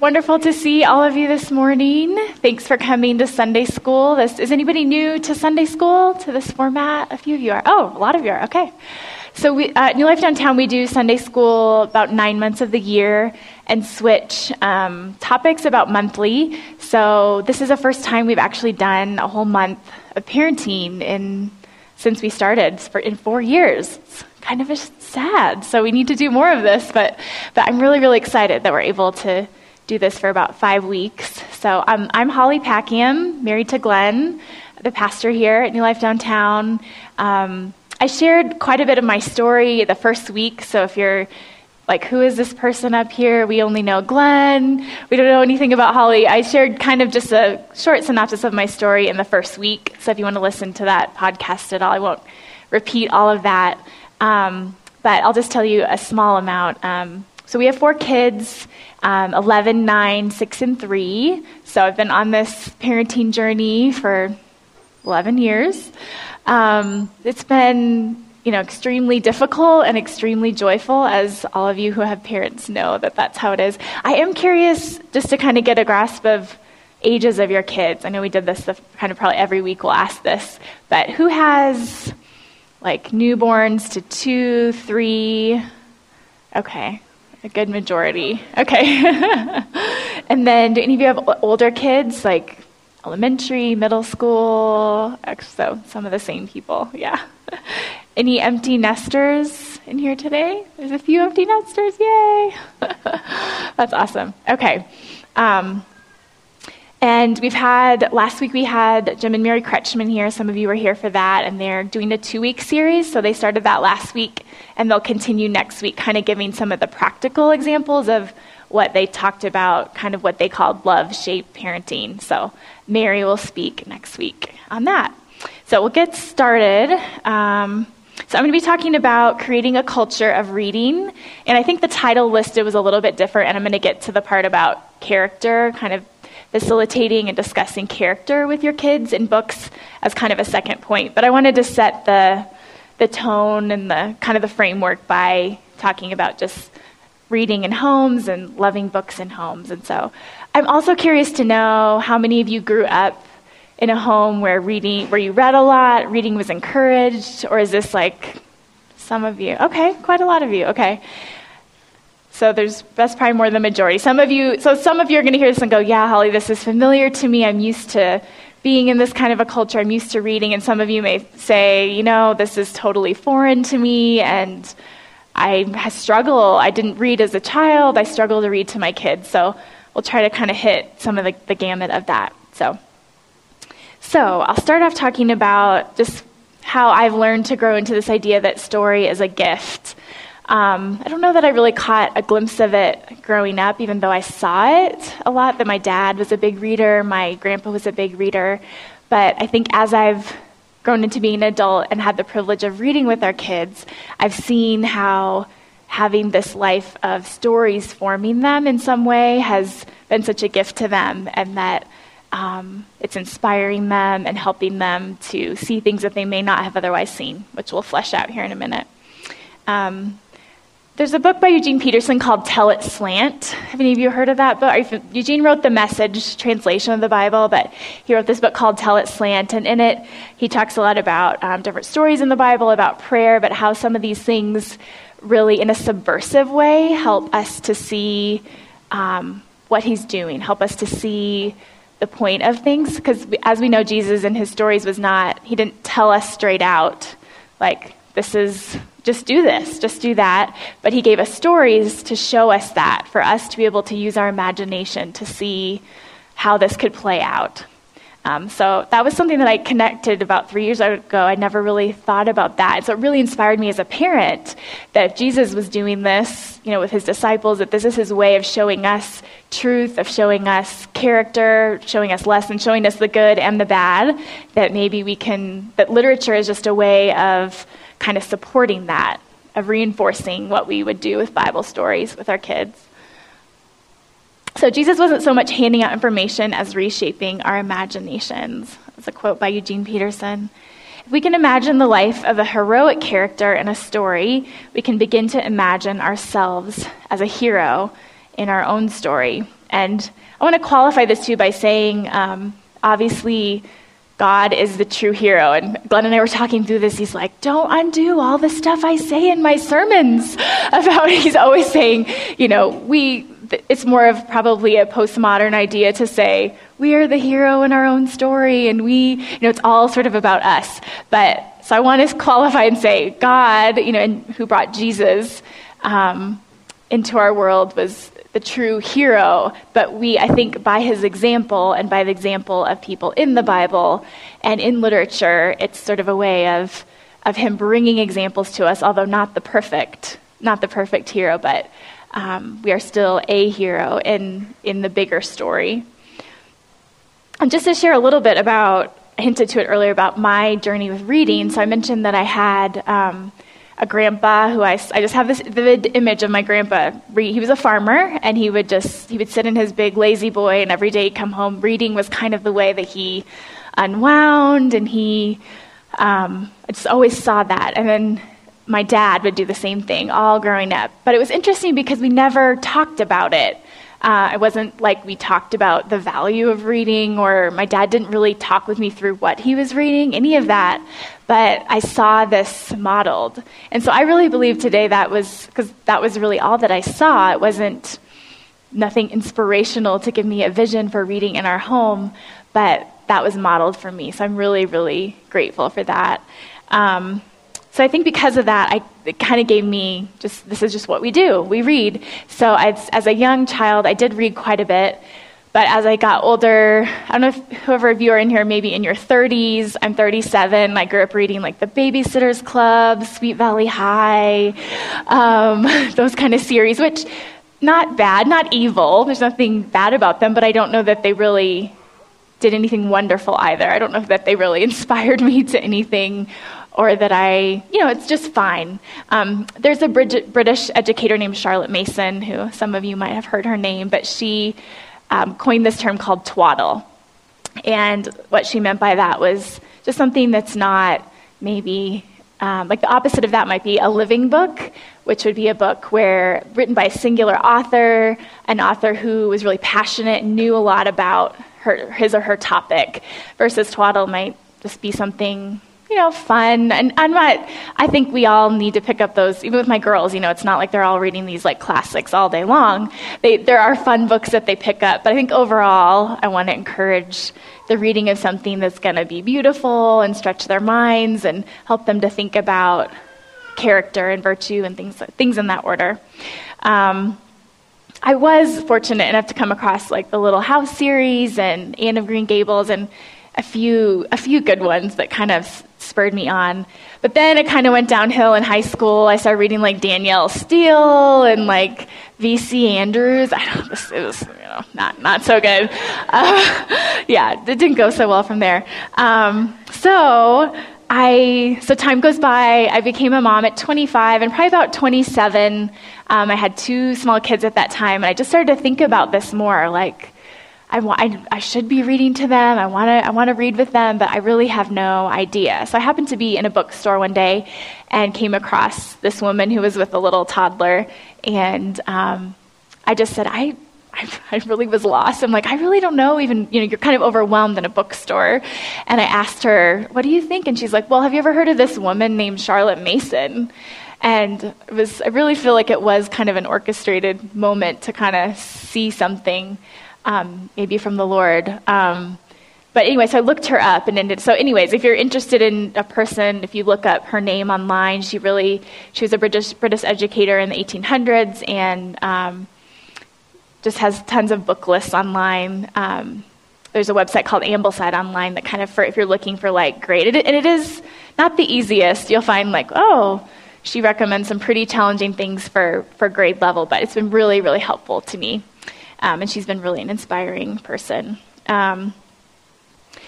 wonderful to see all of you this morning. Thanks for coming to Sunday school. This, is anybody new to Sunday school, to this format? A few of you are. Oh, a lot of you are. Okay. So we, New Life Downtown, we do Sunday school about nine months of the year and switch um, topics about monthly. So this is the first time we've actually done a whole month of parenting in since we started for, in four years. It's kind of sad. So we need to do more of this, but but I'm really really excited that we're able to do this for about five weeks. So um, I'm Holly Packiam, married to Glenn, the pastor here at New Life Downtown. Um, I shared quite a bit of my story the first week. So if you're like, who is this person up here? We only know Glenn. We don't know anything about Holly. I shared kind of just a short synopsis of my story in the first week. So if you want to listen to that podcast at all, I won't repeat all of that. Um, but I'll just tell you a small amount. Um, so we have four kids um, 11, 9, 6, and 3. So I've been on this parenting journey for 11 years. Um, it's been you know, extremely difficult and extremely joyful, as all of you who have parents know that that's how it is. I am curious just to kind of get a grasp of ages of your kids. I know we did this the, kind of probably every week we'll ask this, but who has like newborns to two, three? Okay, a good majority. Okay. and then do any of you have older kids, like elementary, middle school? So some of the same people, yeah. Any empty nesters in here today? There's a few empty nesters. Yay! That's awesome. Okay. Um, and we've had, last week we had Jim and Mary Kretschmann here. Some of you were here for that. And they're doing a two week series. So they started that last week and they'll continue next week, kind of giving some of the practical examples of what they talked about, kind of what they called love shaped parenting. So Mary will speak next week on that. So we'll get started. Um, so I'm going to be talking about creating a culture of reading. And I think the title listed was a little bit different, and I'm going to get to the part about character, kind of facilitating and discussing character with your kids in books as kind of a second point. But I wanted to set the the tone and the kind of the framework by talking about just reading in homes and loving books in homes. And so I'm also curious to know how many of you grew up in a home where reading where you read a lot, reading was encouraged, or is this like some of you? Okay, quite a lot of you. Okay. So there's that's probably more than the majority. Some of you so some of you are going to hear this and go, "Yeah, Holly, this is familiar to me. I'm used to being in this kind of a culture. I'm used to reading." And some of you may say, "You know, this is totally foreign to me and I struggle. I didn't read as a child. I struggle to read to my kids." So we'll try to kind of hit some of the, the gamut of that. So so I'll start off talking about just how I've learned to grow into this idea that story is a gift. Um, I don't know that I really caught a glimpse of it growing up, even though I saw it a lot. That my dad was a big reader, my grandpa was a big reader. But I think as I've grown into being an adult and had the privilege of reading with our kids, I've seen how having this life of stories forming them in some way has been such a gift to them, and that um, it's inspiring them and helping them to see things that they may not have otherwise seen, which we'll flesh out here in a minute. Um, there's a book by Eugene Peterson called Tell It Slant. Have any of you heard of that book? Eugene wrote the message translation of the Bible, but he wrote this book called Tell It Slant. And in it, he talks a lot about um, different stories in the Bible, about prayer, but how some of these things really, in a subversive way, help us to see um, what he's doing, help us to see the point of things because as we know jesus in his stories was not he didn't tell us straight out like this is just do this just do that but he gave us stories to show us that for us to be able to use our imagination to see how this could play out um, so that was something that I connected about three years ago. I never really thought about that. So it really inspired me as a parent that if Jesus was doing this, you know, with his disciples, that this is his way of showing us truth, of showing us character, showing us lessons, showing us the good and the bad, that maybe we can, that literature is just a way of kind of supporting that, of reinforcing what we would do with Bible stories with our kids. So Jesus wasn't so much handing out information as reshaping our imaginations. It's a quote by Eugene Peterson. If we can imagine the life of a heroic character in a story, we can begin to imagine ourselves as a hero in our own story. and I want to qualify this too by saying, um, obviously, God is the true hero. And Glenn and I were talking through this. He's like, don't undo all the stuff I say in my sermons about, he's always saying, you know, we, it's more of probably a postmodern idea to say, we are the hero in our own story and we, you know, it's all sort of about us. But, so I want to qualify and say, God, you know, and who brought Jesus um, into our world was the true hero, but we, I think, by his example and by the example of people in the Bible and in literature, it's sort of a way of, of him bringing examples to us, although not the perfect, not the perfect hero, but um, we are still a hero in, in the bigger story. And just to share a little bit about, I hinted to it earlier about my journey with reading. So I mentioned that I had um, a grandpa who I, I just have this vivid image of my grandpa. He was a farmer, and he would just he would sit in his big La-Z-Boy, and every day he'd come home. Reading was kind of the way that he unwound, and he um, I just always saw that. And then my dad would do the same thing all growing up. But it was interesting because we never talked about it. Uh, it wasn't like we talked about the value of reading, or my dad didn't really talk with me through what he was reading, any of that. But I saw this modeled. And so I really believe today that was, because that was really all that I saw. It wasn't nothing inspirational to give me a vision for reading in our home, but that was modeled for me. So I'm really, really grateful for that. Um, so I think because of that, I, it kind of gave me just this is just what we do. We read. So as, as a young child, I did read quite a bit. But as I got older, I don't know if whoever of you are in here, maybe in your 30s, I'm 37. I grew up reading like The Babysitter's Club, Sweet Valley High, um, those kind of series, which not bad, not evil. There's nothing bad about them, but I don't know that they really did anything wonderful either. I don't know that they really inspired me to anything or that I, you know, it's just fine. Um, there's a British educator named Charlotte Mason, who some of you might have heard her name, but she um, coined this term called twaddle. And what she meant by that was just something that's not maybe um, like the opposite of that might be a living book, which would be a book where written by a singular author, an author who was really passionate and knew a lot about her, his or her topic, versus twaddle might just be something you know, fun. And I'm not, I think we all need to pick up those, even with my girls, you know, it's not like they're all reading these like classics all day long. They, there are fun books that they pick up. But I think overall, I want to encourage the reading of something that's going to be beautiful and stretch their minds and help them to think about character and virtue and things, things in that order. Um, I was fortunate enough to come across like the Little House series and Anne of Green Gables and a few a few good ones that kind of spurred me on. But then it kind of went downhill in high school. I started reading like Danielle Steel and like V.C. Andrews. I don't know, it was you know not not so good. Uh, yeah, it didn't go so well from there. Um, so I so time goes by. I became a mom at 25, and probably about 27, um, I had two small kids at that time, and I just started to think about this more, like I, I, I, should be reading to them. I want to I want to read with them, but I really have no idea. So I happened to be in a bookstore one day and came across this woman who was with a little toddler, and um, I just said, I, I, I really was lost. I'm like, I really don't know. Even you know, you're kind of overwhelmed in a bookstore, and I asked her, "What do you think?" And she's like, "Well, have you ever heard of this woman named Charlotte Mason?" And it was, I really feel like it was kind of an orchestrated moment to kind of see something um, maybe from the Lord. Um, but anyway, so I looked her up and ended. So, anyways, if you're interested in a person, if you look up her name online, she really she was a British British educator in the 1800s and um, just has tons of book lists online. Um, there's a website called Ambleside online that kind of for if you're looking for like great, and it is not the easiest. You'll find like oh she recommends some pretty challenging things for for grade level, but it's been really really helpful to me. Um, and she's been really an inspiring person. Um,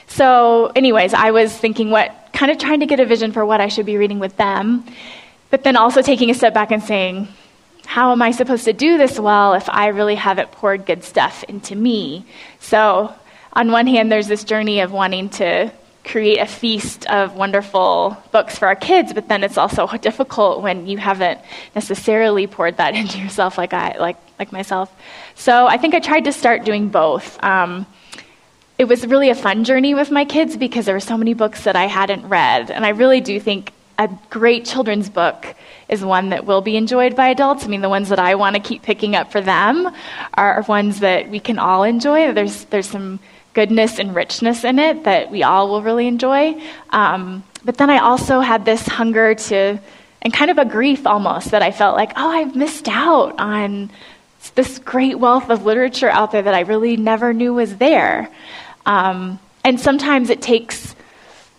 so, anyways, I was thinking what kind of trying to get a vision for what I should be reading with them, but then also taking a step back and saying, how am I supposed to do this well if I really haven't poured good stuff into me? So, on one hand, there's this journey of wanting to create a feast of wonderful books for our kids, but then it's also difficult when you haven't necessarily poured that into yourself like I like like myself. So I think I tried to start doing both. Um, it was really a fun journey with my kids because there were so many books that I hadn't read, and I really do think a great children's book is one that will be enjoyed by adults. I mean, the ones that I want to keep picking up for them are ones that we can all enjoy. There's there's some goodness and richness in it that we all will really enjoy. Um, but then I also had this hunger to, and kind of a grief almost, that I felt like, oh, I've missed out on this great wealth of literature out there that I really never knew was there. Um, and sometimes it takes,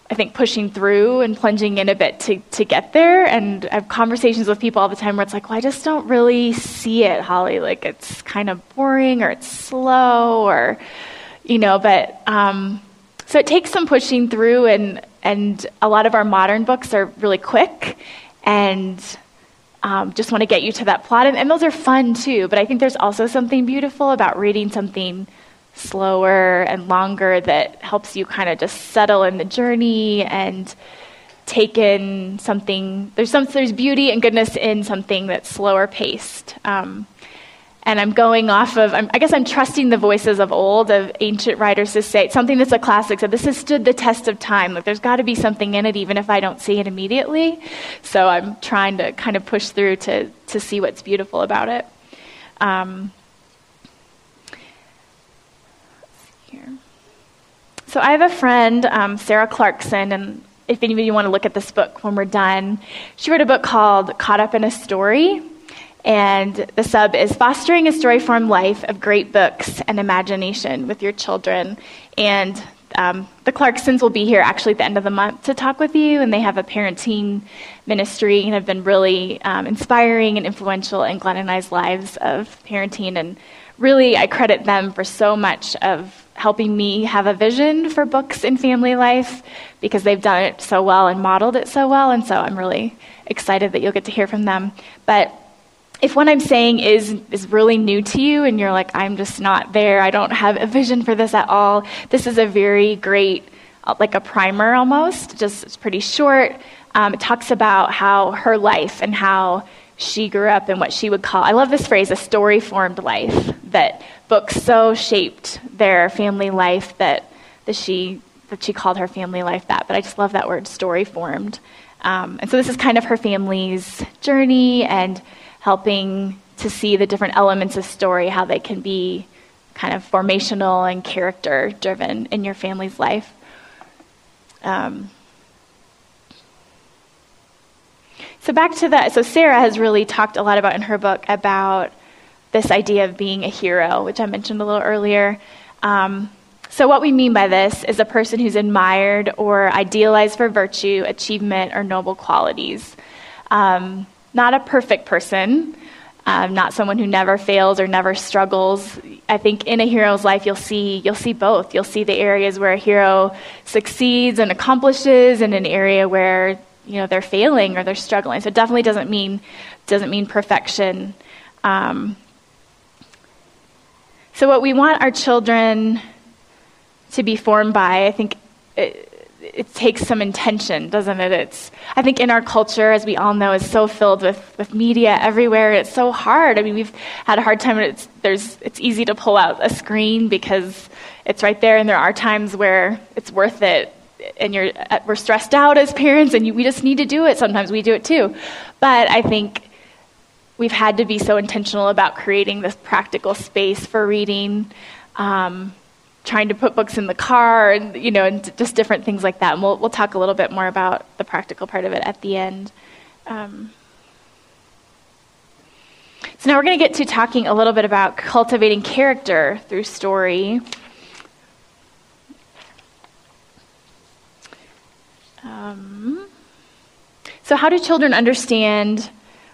I think, pushing through and plunging in a bit to, to get there. And I have conversations with people all the time where it's like, well, I just don't really see it, Holly. Like it's kind of boring or it's slow or you know, but um, so it takes some pushing through, and and a lot of our modern books are really quick and um, just want to get you to that plot, and, and those are fun too. But I think there's also something beautiful about reading something slower and longer that helps you kind of just settle in the journey and take in something. There's some there's beauty and goodness in something that's slower paced. Um, and I'm going off of, I'm, i guess I'm trusting the voices of old, of ancient writers to say something that's a classic. So this has stood the test of time. Like there's got to be something in it, even if I don't see it immediately. So I'm trying to kind of push through to to see what's beautiful about it. Um, here. So I have a friend, um, Sarah Clarkson, and if any of you want to look at this book when we're done, she wrote a book called Caught Up in a Story. And the sub is fostering a story form life of great books and imagination with your children. And um, the Clarksons will be here actually at the end of the month to talk with you, and they have a parenting ministry and have been really um, inspiring and influential in Glenn and I's lives of parenting. And really, I credit them for so much of helping me have a vision for books in family life because they've done it so well and modeled it so well. And so I'm really excited that you'll get to hear from them. But if what I'm saying is is really new to you and you're like I'm just not there, I don't have a vision for this at all. This is a very great uh, like a primer almost. Just it's pretty short. Um, it talks about how her life and how she grew up and what she would call I love this phrase a story formed life that books so shaped their family life that that she that she called her family life that. But I just love that word story formed. Um, and so this is kind of her family's journey and helping to see the different elements of story, how they can be kind of formational and character driven in your family's life. Um, so back to that. So Sarah has really talked a lot about in her book about this idea of being a hero, which I mentioned a little earlier. Um, so what we mean by this is a person who's admired or idealized for virtue, achievement, or noble qualities. Um, not a perfect person, um, not someone who never fails or never struggles. I think in a hero's life, you'll see you'll see both. You'll see the areas where a hero succeeds and accomplishes, and an area where you know they're failing or they're struggling. So it definitely doesn't mean doesn't mean perfection. Um, so what we want our children to be formed by, I think. It, it takes some intention, doesn't it? It's I think in our culture, as we all know, is so filled with, with media everywhere. It's so hard. I mean, we've had a hard time. It's there's it's easy to pull out a screen because it's right there, and there are times where it's worth it. And you're we're stressed out as parents, and you, we just need to do it. Sometimes we do it too, but I think we've had to be so intentional about creating this practical space for reading. Um, trying to put books in the car, and, you know, and just different things like that. And we'll, we'll talk a little bit more about the practical part of it at the end. Um, so now we're going to get to talking a little bit about cultivating character through story. Um, so, how do children understand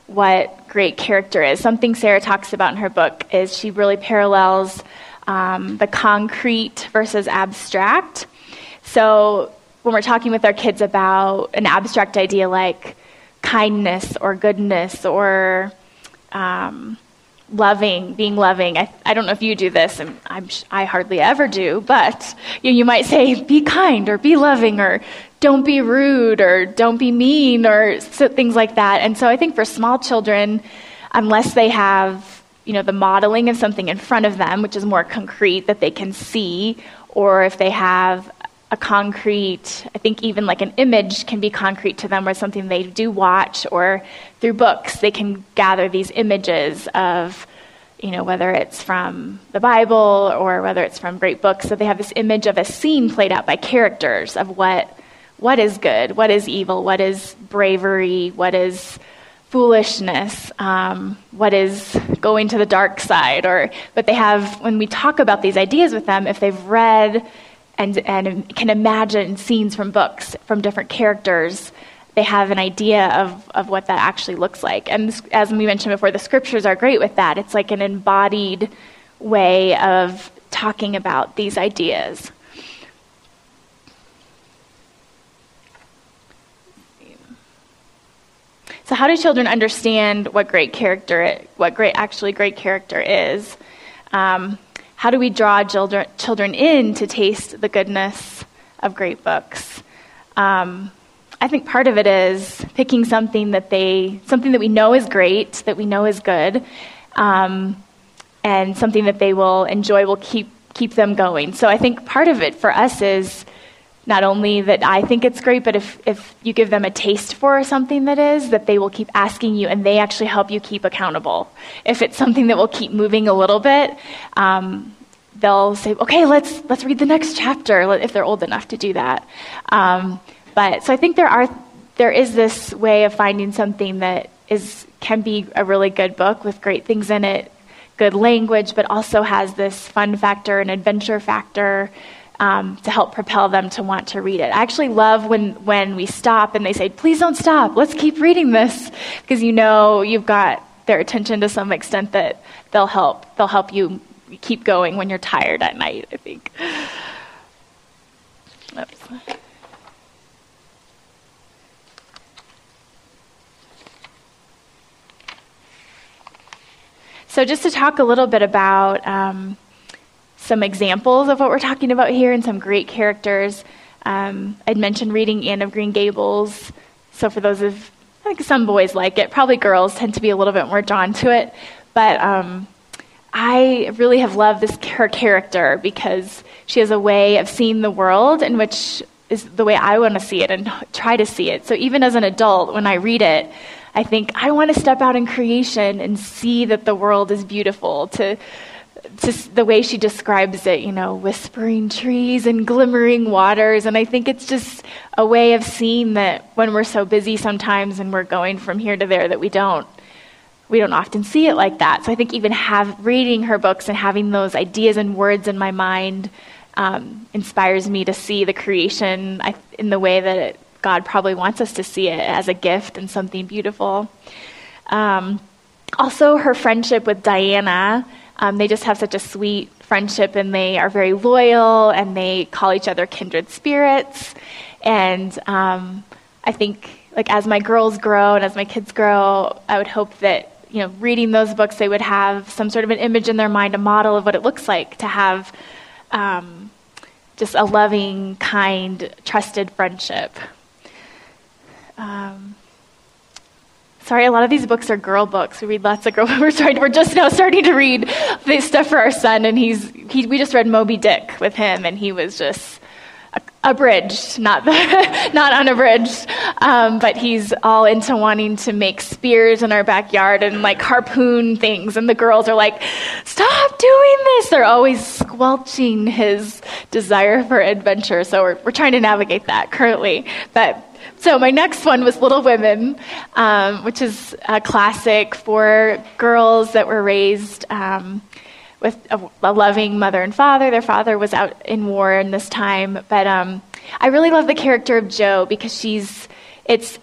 what great character is? Something Sarah talks about in her book is she really parallels um, the concrete versus abstract. So when we're talking with our kids about an abstract idea like kindness or goodness or um, loving, being loving. I, I don't know if you do this, and I'm, I hardly ever do, but you, you might say, be kind or be loving or don't be rude or don't be mean or so, things like that. And so I think for small children, unless they have you know the modeling of something in front of them, which is more concrete that they can see, or if they have a concrete, I think even like an image can be concrete to them or something they do watch, or through books, they can gather these images of, you know, whether it's from the Bible or whether it's from great books. So they have this image of a scene played out by characters of what what is good, what is evil, what is bravery, what is foolishness, um, what is going to the dark side, or but they have when we talk about these ideas with them, if they've read and and can imagine scenes from books from different characters, they have an idea of of what that actually looks like. And as we mentioned before, the scriptures are great with that. It's like an embodied way of talking about these ideas. So, how do children understand what great character, what great actually great character is? Um, how do we draw children, children in to taste the goodness of great books? Um, I think part of it is picking something that they, something that we know is great, that we know is good, um, and something that they will enjoy will keep keep them going. So I think part of it for us is not only that I think it's great, but if, if you give them a taste for something that is, that they will keep asking you and they actually help you keep accountable. If it's something that will keep moving a little bit, um, they'll say, okay, let's, let's read the next chapter, if they're old enough to do that. Um, but so I think there are, there is this way of finding something that is, can be a really good book with great things in it, good language, but also has this fun factor and adventure factor um, to help propel them to want to read it. I actually love when, when we stop and they say, please don't stop, let's keep reading this, because you know you've got their attention to some extent that they'll help. They'll help you keep going when you're tired at night, I think. Oops. So, just to talk a little bit about um, some examples of what we're talking about here and some great characters. Um, I'd mentioned reading Anne of Green Gables. So for those of, I think some boys like it. Probably girls tend to be a little bit more drawn to it. But um, I really have loved this her character because she has a way of seeing the world in which is the way I want to see it and try to see it. So even as an adult, when I read it, I think I want to step out in creation and see that the world is beautiful. To just the way she describes it, you know, whispering trees and glimmering waters. And I think it's just a way of seeing that when we're so busy sometimes and we're going from here to there that we don't we don't often see it like that. So I think even have reading her books and having those ideas and words in my mind um, inspires me to see the creation in the way that it, God probably wants us to see it as a gift and something beautiful. Um, also, her friendship with Diana um, they just have such a sweet friendship and they are very loyal and they call each other kindred spirits. And um, I think, like, as my girls grow and as my kids grow, I would hope that, you know, reading those books, they would have some sort of an image in their mind, a model of what it looks like to have um, just a loving, kind, trusted friendship. Um, Sorry, a lot of these books are girl books. We read lots of girl. We're starting. We're just now starting to read this stuff for our son, and he's he, we just read Moby Dick with him, and he was just abridged, not the, not unabridged. Um, but he's all into wanting to make spears in our backyard and like harpoon things, and the girls are like, "Stop doing this!" They're always squelching his desire for adventure. So we're we're trying to navigate that currently, but so my next one was Little Women, um, which is a classic for girls that were raised um, with a, a, loving mother and father. Their father was out in war in this time, but um, I really love the character of Jo because she's it's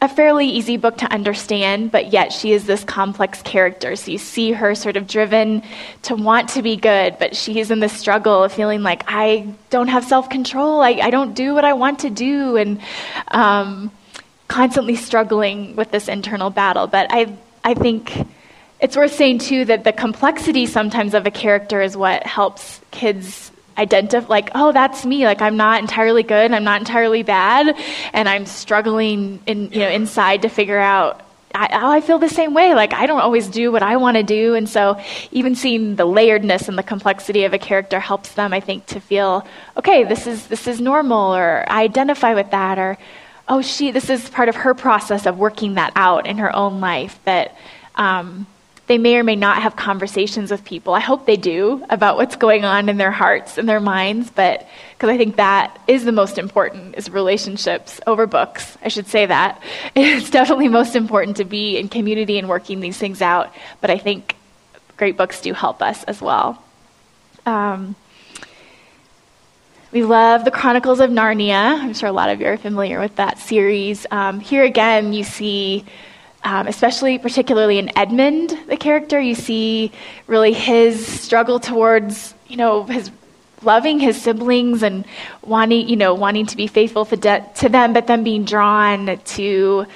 a fairly easy book to understand, but yet she is this complex character. So you see her sort of driven to want to be good, but she's in this struggle of feeling like, I don't have self control, I, I, don't do what I want to do, and um, constantly struggling with this internal battle. But I, I think it's worth saying too that the complexity sometimes of a character is what helps kids identify like oh that's me like i'm not entirely good i'm not entirely bad and i'm struggling in you know inside to figure out I, oh, I feel the same way. Like, I don't always do what I want to do. And so, even seeing the layeredness and the complexity of a character helps them, I think, to feel, okay, this is, this is normal, or I identify with that, or, oh, she, this is part of her process of working that out in her own life. That, um, they may or may not have conversations with people. I hope they do about what's going on in their hearts and their minds, but because I think that is the most important is relationships over books. I should say that. It's definitely most important to be in community and working these things out, but I think great books do help us as well. Um, we love the Chronicles of Narnia. I'm sure a lot of you are familiar with that series. Um, here again, you see um, especially particularly in Edmund, the character, you see really his struggle towards, you know, his loving his siblings and wanting, you know, wanting to be faithful to, them, but then being drawn to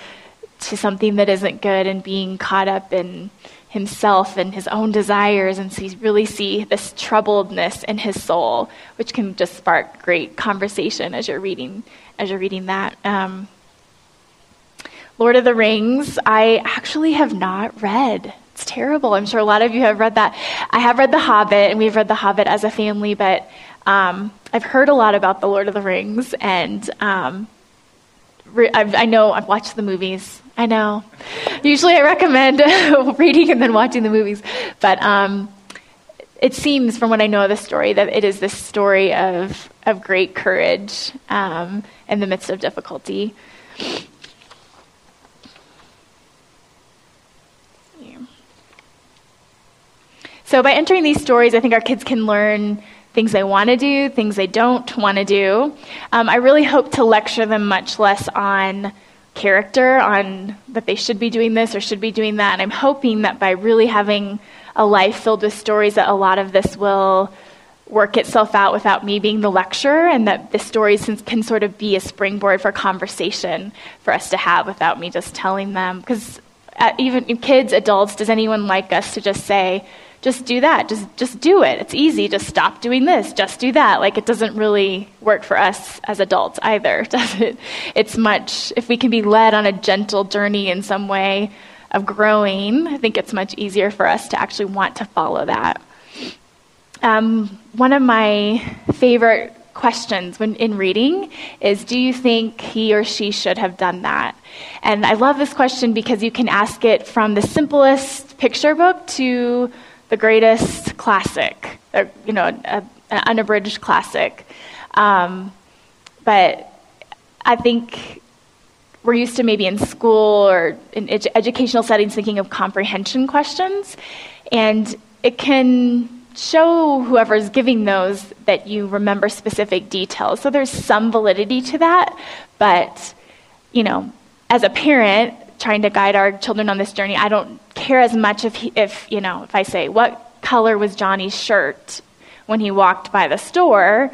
to something that isn't good and being caught up in himself and his own desires and so you really see this troubledness in his soul which can just spark great conversation as you're reading as you're reading that. Um, Lord of the Rings, I actually have not read. It's terrible. I'm sure a lot of you have read that. I have read The Hobbit, and we've read The Hobbit as a family, but um, I've heard a lot about The Lord of the Rings, and um, re- i know I've watched the movies. I know. Usually I recommend reading and then watching the movies, but um, it seems, from what I know of the story, that it is this story of, of great courage um, in the midst of difficulty. So by entering these stories, I think our kids can learn things they want to do, things they don't want to do. Um, I really hope to lecture them much less on character, on that they should be doing this or should be doing that. And I'm hoping that by really having a life filled with stories, that a lot of this will work itself out without me being the lecturer, and that the stories can sort of be a springboard for conversation for us to have without me just telling them. Because uh, even kids, adults, does anyone like us to just say, just do that. Just just do it. It's easy. Just stop doing this. Just do that. Like it doesn't really work for us as adults either, does it? It's much if we can be led on a gentle journey in some way of growing, I think it's much easier for us to actually want to follow that. Um, one of my favorite questions when in reading is do you think he or she should have done that and i love this question because you can ask it from the simplest picture book to the greatest classic, or, you know, a, an unabridged classic. Um, but I think we're used to maybe in school or in ed- educational settings thinking of comprehension questions, and it can show whoever's giving those that you remember specific details. So there's some validity to that, but you know, as a parent, trying to guide our children on this journey, I don't care as much if, he, if you know, if I say, what color was Johnny's shirt when he walked by the store?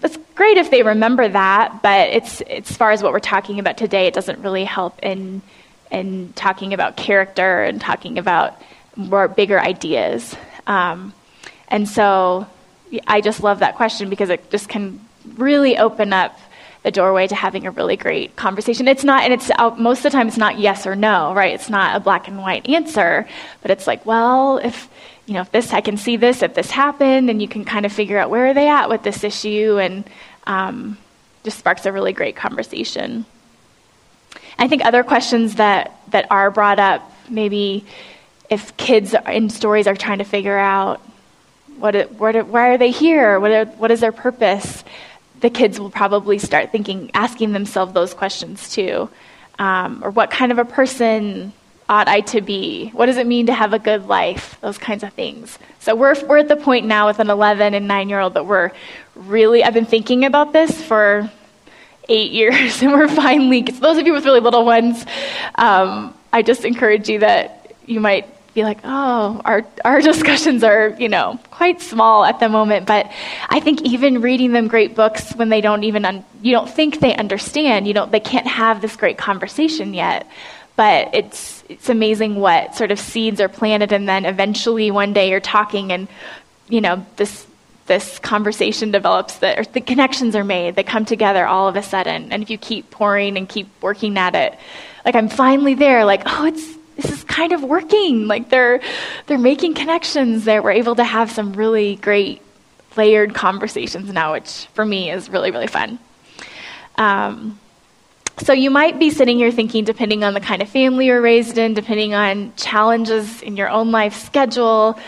That's great if they remember that, but it's, as far as what we're talking about today, it doesn't really help in, in talking about character and talking about more bigger ideas. Um, and so I just love that question because it just can really open up the doorway to having a really great conversation. It's not, and it's uh, most of the time it's not yes or no, right? It's not a black and white answer, but it's like, well, if you know, if this, I can see this, if this happened, and you can kind of figure out where are they at with this issue, and um, just sparks a really great conversation. I think other questions that that are brought up, maybe if kids in stories are trying to figure out what, it, what why are they here, what, are, what is their purpose the kids will probably start thinking, asking themselves those questions too. Um, or what kind of a person ought I to be? What does it mean to have a good life? Those kinds of things. So we're, we're at the point now with an 11 and 9 year old that we're really, I've been thinking about this for eight years, and we're finally, those of you with really little ones, um, I just encourage you that you might be like, oh, our, our discussions are, you know, quite small at the moment. But I think even reading them great books when they don't even, un- you don't think they understand, you don't, they can't have this great conversation yet. but it's it's amazing what sort of seeds are planted, and then eventually one day you're talking, and you know this this conversation develops that or the connections are made that come together all of a sudden and if you keep pouring and keep working at it like i'm finally there like oh it's this is kind of working like they're they're making connections that we're able to have some really great layered conversations now which for me is really really fun um, so you might be sitting here thinking depending on the kind of family you're raised in depending on challenges in your own life schedule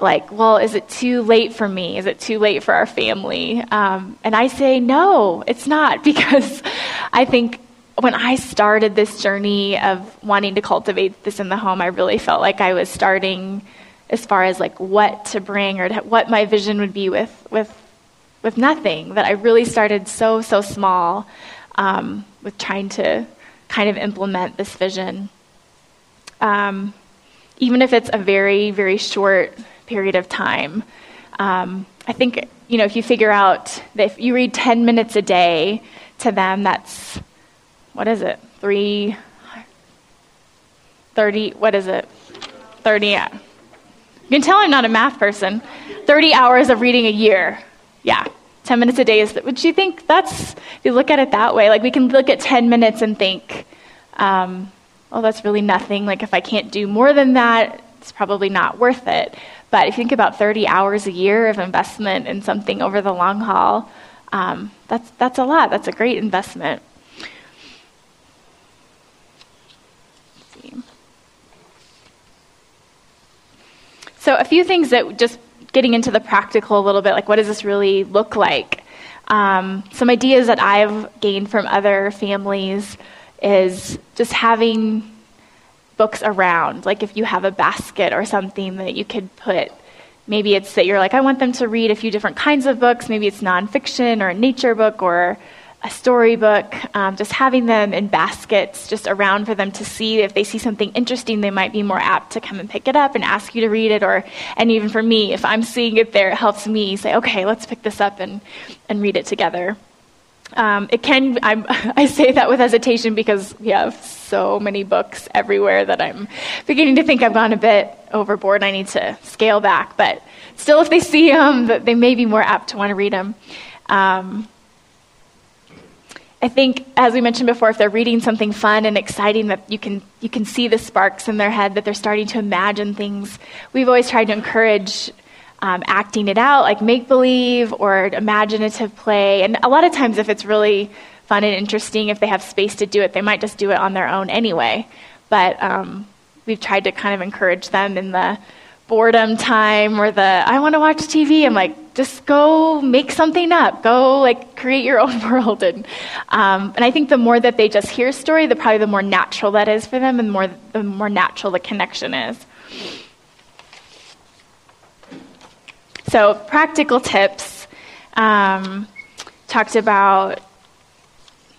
like, well, is it too late for me? Is it too late for our family? Um, and I say, no, it's not, because I think when I started this journey of wanting to cultivate this in the home, I really felt like I was starting as far as like what to bring or to, what my vision would be with with with nothing. That I really started so so small um, with trying to kind of implement this vision. Um, even if it's a very very short period of time. Um, I think, you know, if you figure out that if you read 10 minutes a day to them, that's, what is it, three, 30, what is it? 30, yeah. You can tell I'm not a math person. 30 hours of reading a year. Yeah. 10 minutes a day is, would you think that's, if you look at it that way, like we can look at 10 minutes and think, um, oh, that's really nothing. Like if I can't do more than that, it's probably not worth it. But if you think about 30 hours a year of investment in something over the long haul, um, that's, that's a lot. That's a great investment. So, a few things that just getting into the practical a little bit, like what does this really look like? Um, some ideas that I've gained from other families is just having books around. Like if you have a basket or something that you could put, maybe it's that you're like, I want them to read a few different kinds of books. Maybe it's nonfiction or a nature book or a storybook. Um, just having them in baskets just around for them to see. If they see something interesting, they might be more apt to come and pick it up and ask you to read it. Or, and even for me, if I'm seeing it there, it helps me say, okay, let's pick this up and, and read it together. Um, it can. I'm, i say that with hesitation because we have so many books everywhere that I'm beginning to think I've gone a bit overboard. I need to scale back, but still, if they see them, they may be more apt to want to read them. Um, I think, as we mentioned before, if they're reading something fun and exciting, that you can you can see the sparks in their head that they're starting to imagine things. We've always tried to encourage um, acting it out, like make believe or imaginative play. And a lot of times, if it's really fun and interesting, if they have space to do it, they might just do it on their own anyway. But um, we've tried to kind of encourage them in the boredom time or the I want to watch TV. I'm like, just go make something up. Go like create your own world. And um, and I think the more that they just hear a story, the probably the more natural that is for them, and more the more natural the connection is. So, practical tips. Um, talked about,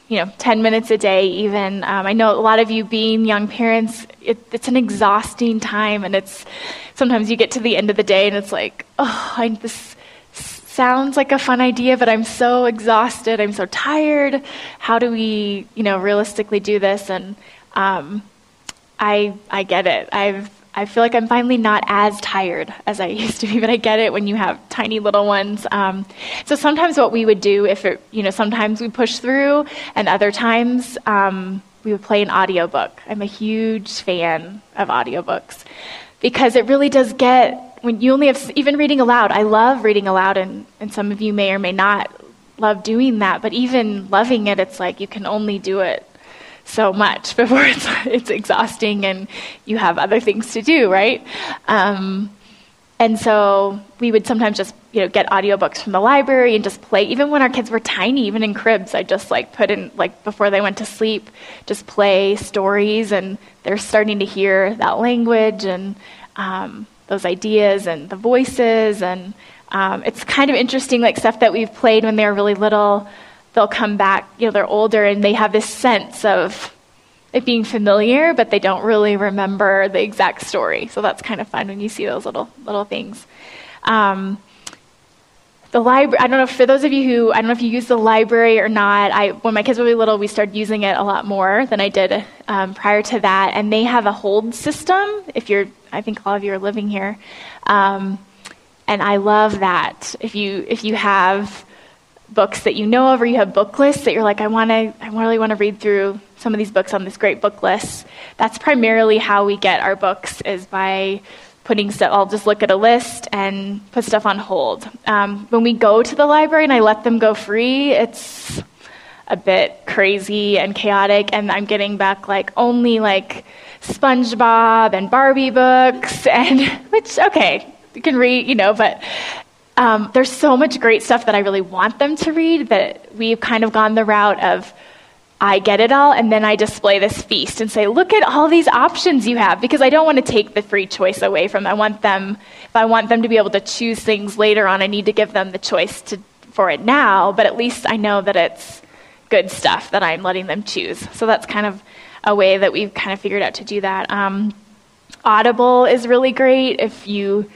you know, 10 minutes a day, even. Um, I know a lot of you being young parents, it, it's an exhausting time, and it's sometimes you get to the end of the day and it's like, oh, I, this sounds like a fun idea, but I'm so exhausted. I'm so tired. How do we, you know, realistically do this? And um, I, I get it. I've I feel like I'm finally not as tired as I used to be, but I get it when you have tiny little ones. Um, so sometimes what we would do, if it, you know, sometimes we push through, and other times um, we would play an audiobook. I'm a huge fan of audiobooks because it really does get when you only have even reading aloud. I love reading aloud, and, and some of you may or may not love doing that, but even loving it, it's like you can only do it so much before it's, it's exhausting and you have other things to do, right? Um, and so we would sometimes just you know get audiobooks from the library and just play even when our kids were tiny even in cribs i just like put in like before they went to sleep just play stories and they're starting to hear that language and um, those ideas and the voices and um, it's kind of interesting like stuff that we've played when they were really little they'll come back, you know, they're older and they have this sense of it being familiar, but they don't really remember the exact story. So that's kind of fun when you see those little little things. Um, the library. I don't know for those of you who I don't know if you use the library or not. I when my kids were really little, we started using it a lot more than I did um, prior to that, and they have a hold system. If you're, I think all of you are living here, um, and I love that. If you if you have books that you know of, or you have book lists that you're like, I want to, I really want to read through some of these books on this great book list. That's primarily how we get our books is by putting stuff. I'll just look at a list and put stuff on hold. Um, when we go to the library and I let them go free, it's a bit crazy and chaotic, and I'm getting back like only like SpongeBob and Barbie books, and which okay, you can read, you know, but um, there's so much great stuff that I really want them to read that we've kind of gone the route of I get it all, and then I display this feast and say, look at all these options you have, because I don't want to take the free choice away from them. I want them, if I want them to be able to choose things later on, I need to give them the choice to, for it now, but at least I know that it's good stuff that I'm letting them choose. So that's kind of a way that we've kind of figured out to do that. Um, Audible is really great if you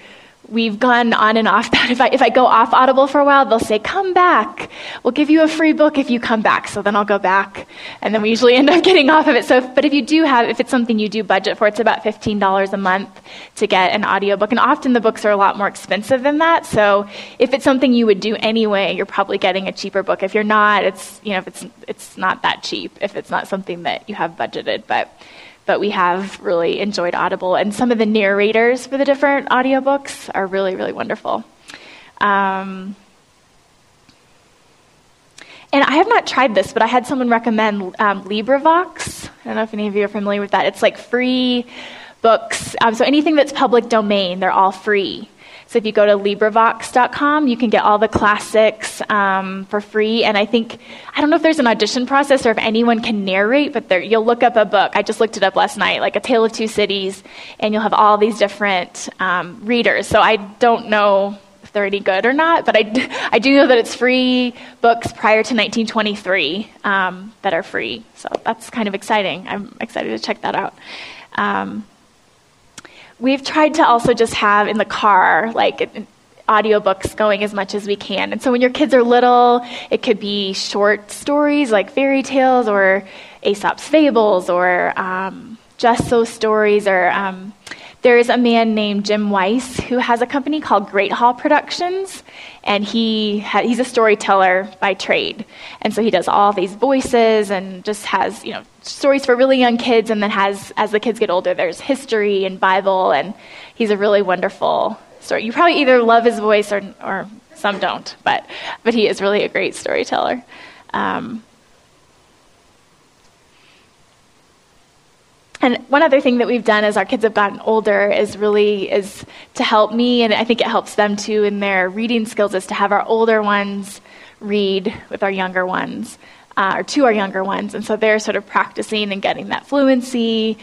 we've gone on and off that. If I, if I go off Audible for a while, they'll say, come back. We'll give you a free book if you come back. So then I'll go back. And then we usually end up getting off of it. So, but if you do have, if it's something you do budget for, it's about $15 a month to get an audiobook. And often the books are a lot more expensive than that. So if it's something you would do anyway, you're probably getting a cheaper book. If you're not, it's, you know, if it's, it's not that cheap if it's not something that you have budgeted. But, but we have really enjoyed Audible. And some of the narrators for the different audiobooks are really, really wonderful. Um, and I have not tried this, but I had someone recommend um, LibriVox. I don't know if any of you are familiar with that. It's like free books. Um, so anything that's public domain, they're all free. So if you go to LibriVox.com, you can get all the classics um, for free. And I think, I don't know if there's an audition process or if anyone can narrate, but there, you'll look up a book. I just looked it up last night, like A Tale of Two Cities, and you'll have all these different um, readers. So I don't know if they're any good or not, but I, I do know that it's free books prior to 1923 um, that are free. So that's kind of exciting. I'm excited to check that out. Um, we've tried to also just have in the car, like, audiobooks going as much as we can. And so when your kids are little, it could be short stories like fairy tales or Aesop's fables or um, just so stories or um, there's a man named Jim Weiss who has a company called Greathall Productions, and he ha- he's a storyteller by trade. And so he does all these voices and just has, you know, stories for really young kids, and then has, as the kids get older, there's history and Bible, and he's a really wonderful story. You probably either love his voice or, or some don't, but, but he is really a great storyteller. Um, And one other thing that we've done as our kids have gotten older is really is to help me, and I think it helps them too in their reading skills, is to have our older ones read with our younger ones, uh, or to our younger ones. And so they're sort of practicing and getting that fluency,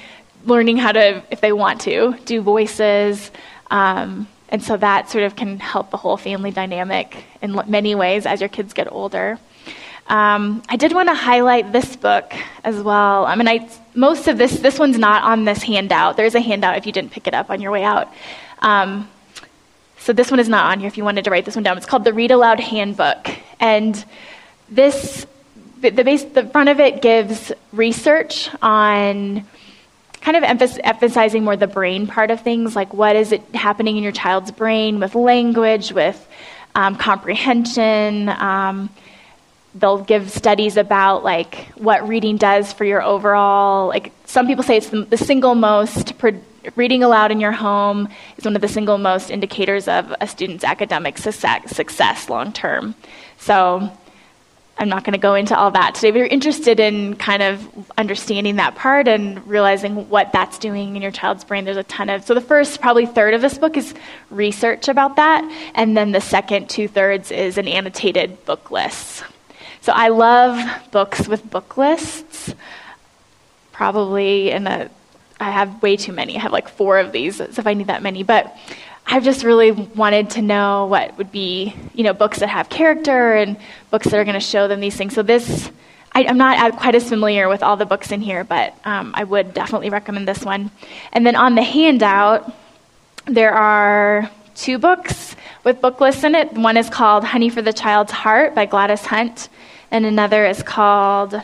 learning how to, if they want to, do voices. Um, and so that sort of can help the whole family dynamic in many ways as your kids get older. Um, I did want to highlight this book as well. I mean, I, most of this, this one's not on this handout. There's a handout if you didn't pick it up on your way out. Um, so this one is not on here if you wanted to write this one down. It's called the Read Aloud Handbook. And this, the, base, the front of it gives research on kind of emphasizing more the brain part of things, like what is it happening in your child's brain with language, with um, comprehension. Um, they'll give studies about like what reading does for your overall like some people say it's the, the single most reading aloud in your home is one of the single most indicators of a student's academic success, success long term. So i'm not going to go into all that today but you're interested in kind of understanding that part and realizing what that's doing in your child's brain there's a ton of so the first probably third of this book is research about that and then the second two thirds is an annotated book list so I love books with book lists. Probably in I have way too many. I have like four of these, so if I need that many. But I've just really wanted to know what would be, you know, books that have character and books that are going to show them these things. So this, I, am not quite as familiar with all the books in here, but um, I would definitely recommend this one. And then on the handout, there are two books with book lists in it. One is called Honey for the Child's Heart by Gladys Hunt, and another is called,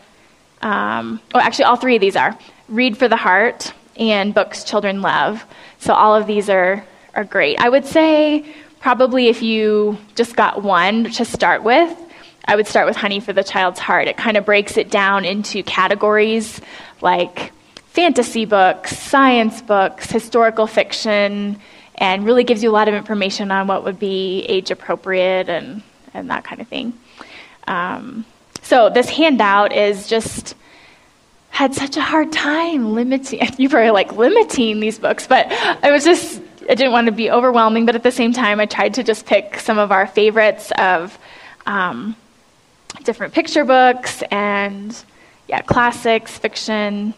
um, oh, actually, all three of these are Read for the Heart, and Books Children Love. So all of these are, are great. I would say probably if you just got one to start with, I would start with Honey for the Child's Heart. It kind of breaks it down into categories like fantasy books, science books, historical fiction, and really gives you a lot of information on what would be age appropriate and, and that kind of thing. Um, so this handout is just had such a hard time limiting. You probably like limiting these books, but I was just I didn't want to be overwhelming. But at the same time, I tried to just pick some of our favorites of um, different picture books and yeah, classics, fiction.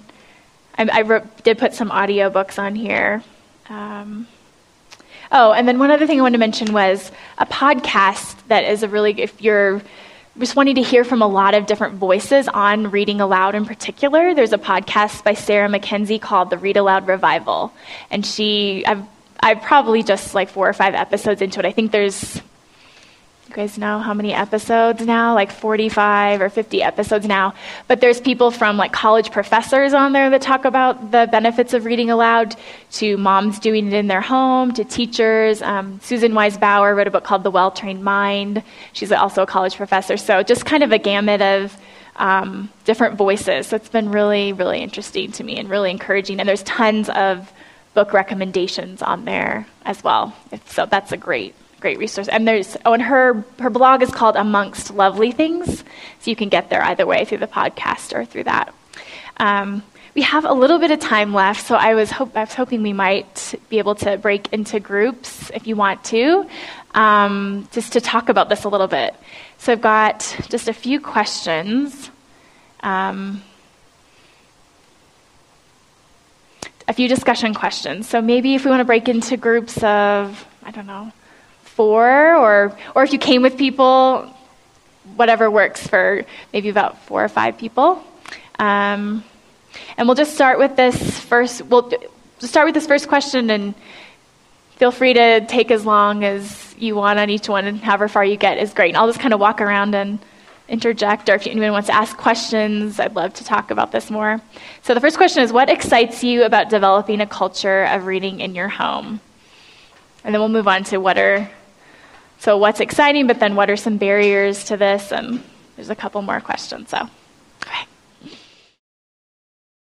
I, I did put some audiobooks on here. Um, oh, and then one other thing I wanted to mention was a podcast that is a really if you're just wanting to hear from a lot of different voices on reading aloud in particular. There's a podcast by Sarah Mackenzie called The Read Aloud Revival. And she, I've, I've probably just like four or five episodes into it. I think there's you guys know how many episodes now? Like 45 or 50 episodes now. But there's people from like college professors on there that talk about the benefits of reading aloud, to moms doing it in their home, to teachers. Um, Susan Wise Bauer wrote a book called The Well Trained Mind. She's also a college professor. So just kind of a gamut of um, different voices. So it's been really, really interesting to me and really encouraging. And there's tons of book recommendations on there as well. So that's a great great resource. And there's oh, and her her blog is called Amongst Lovely Things, so you can get there either way through the podcast or through that. Um, we have a little bit of time left, so I was hope, I was hoping we might be able to break into groups if you want to, um, just to talk about this a little bit. So I've got just a few questions. Um, a few discussion questions. So maybe if we want to break into groups of, I don't know, four, or, or if you came with people, whatever works for maybe about four or five people. Um, and we'll just start with this first, we'll start with this first question and feel free to take as long as you want on each one and however far you get is great. And I'll just kind of walk around and interject, or if anyone wants to ask questions, I'd love to talk about this more. So the first question is What excites you about developing a culture of reading in your home? And then we'll move on to what are so, what's exciting, but then what are some barriers to this? And there's a couple more questions. So.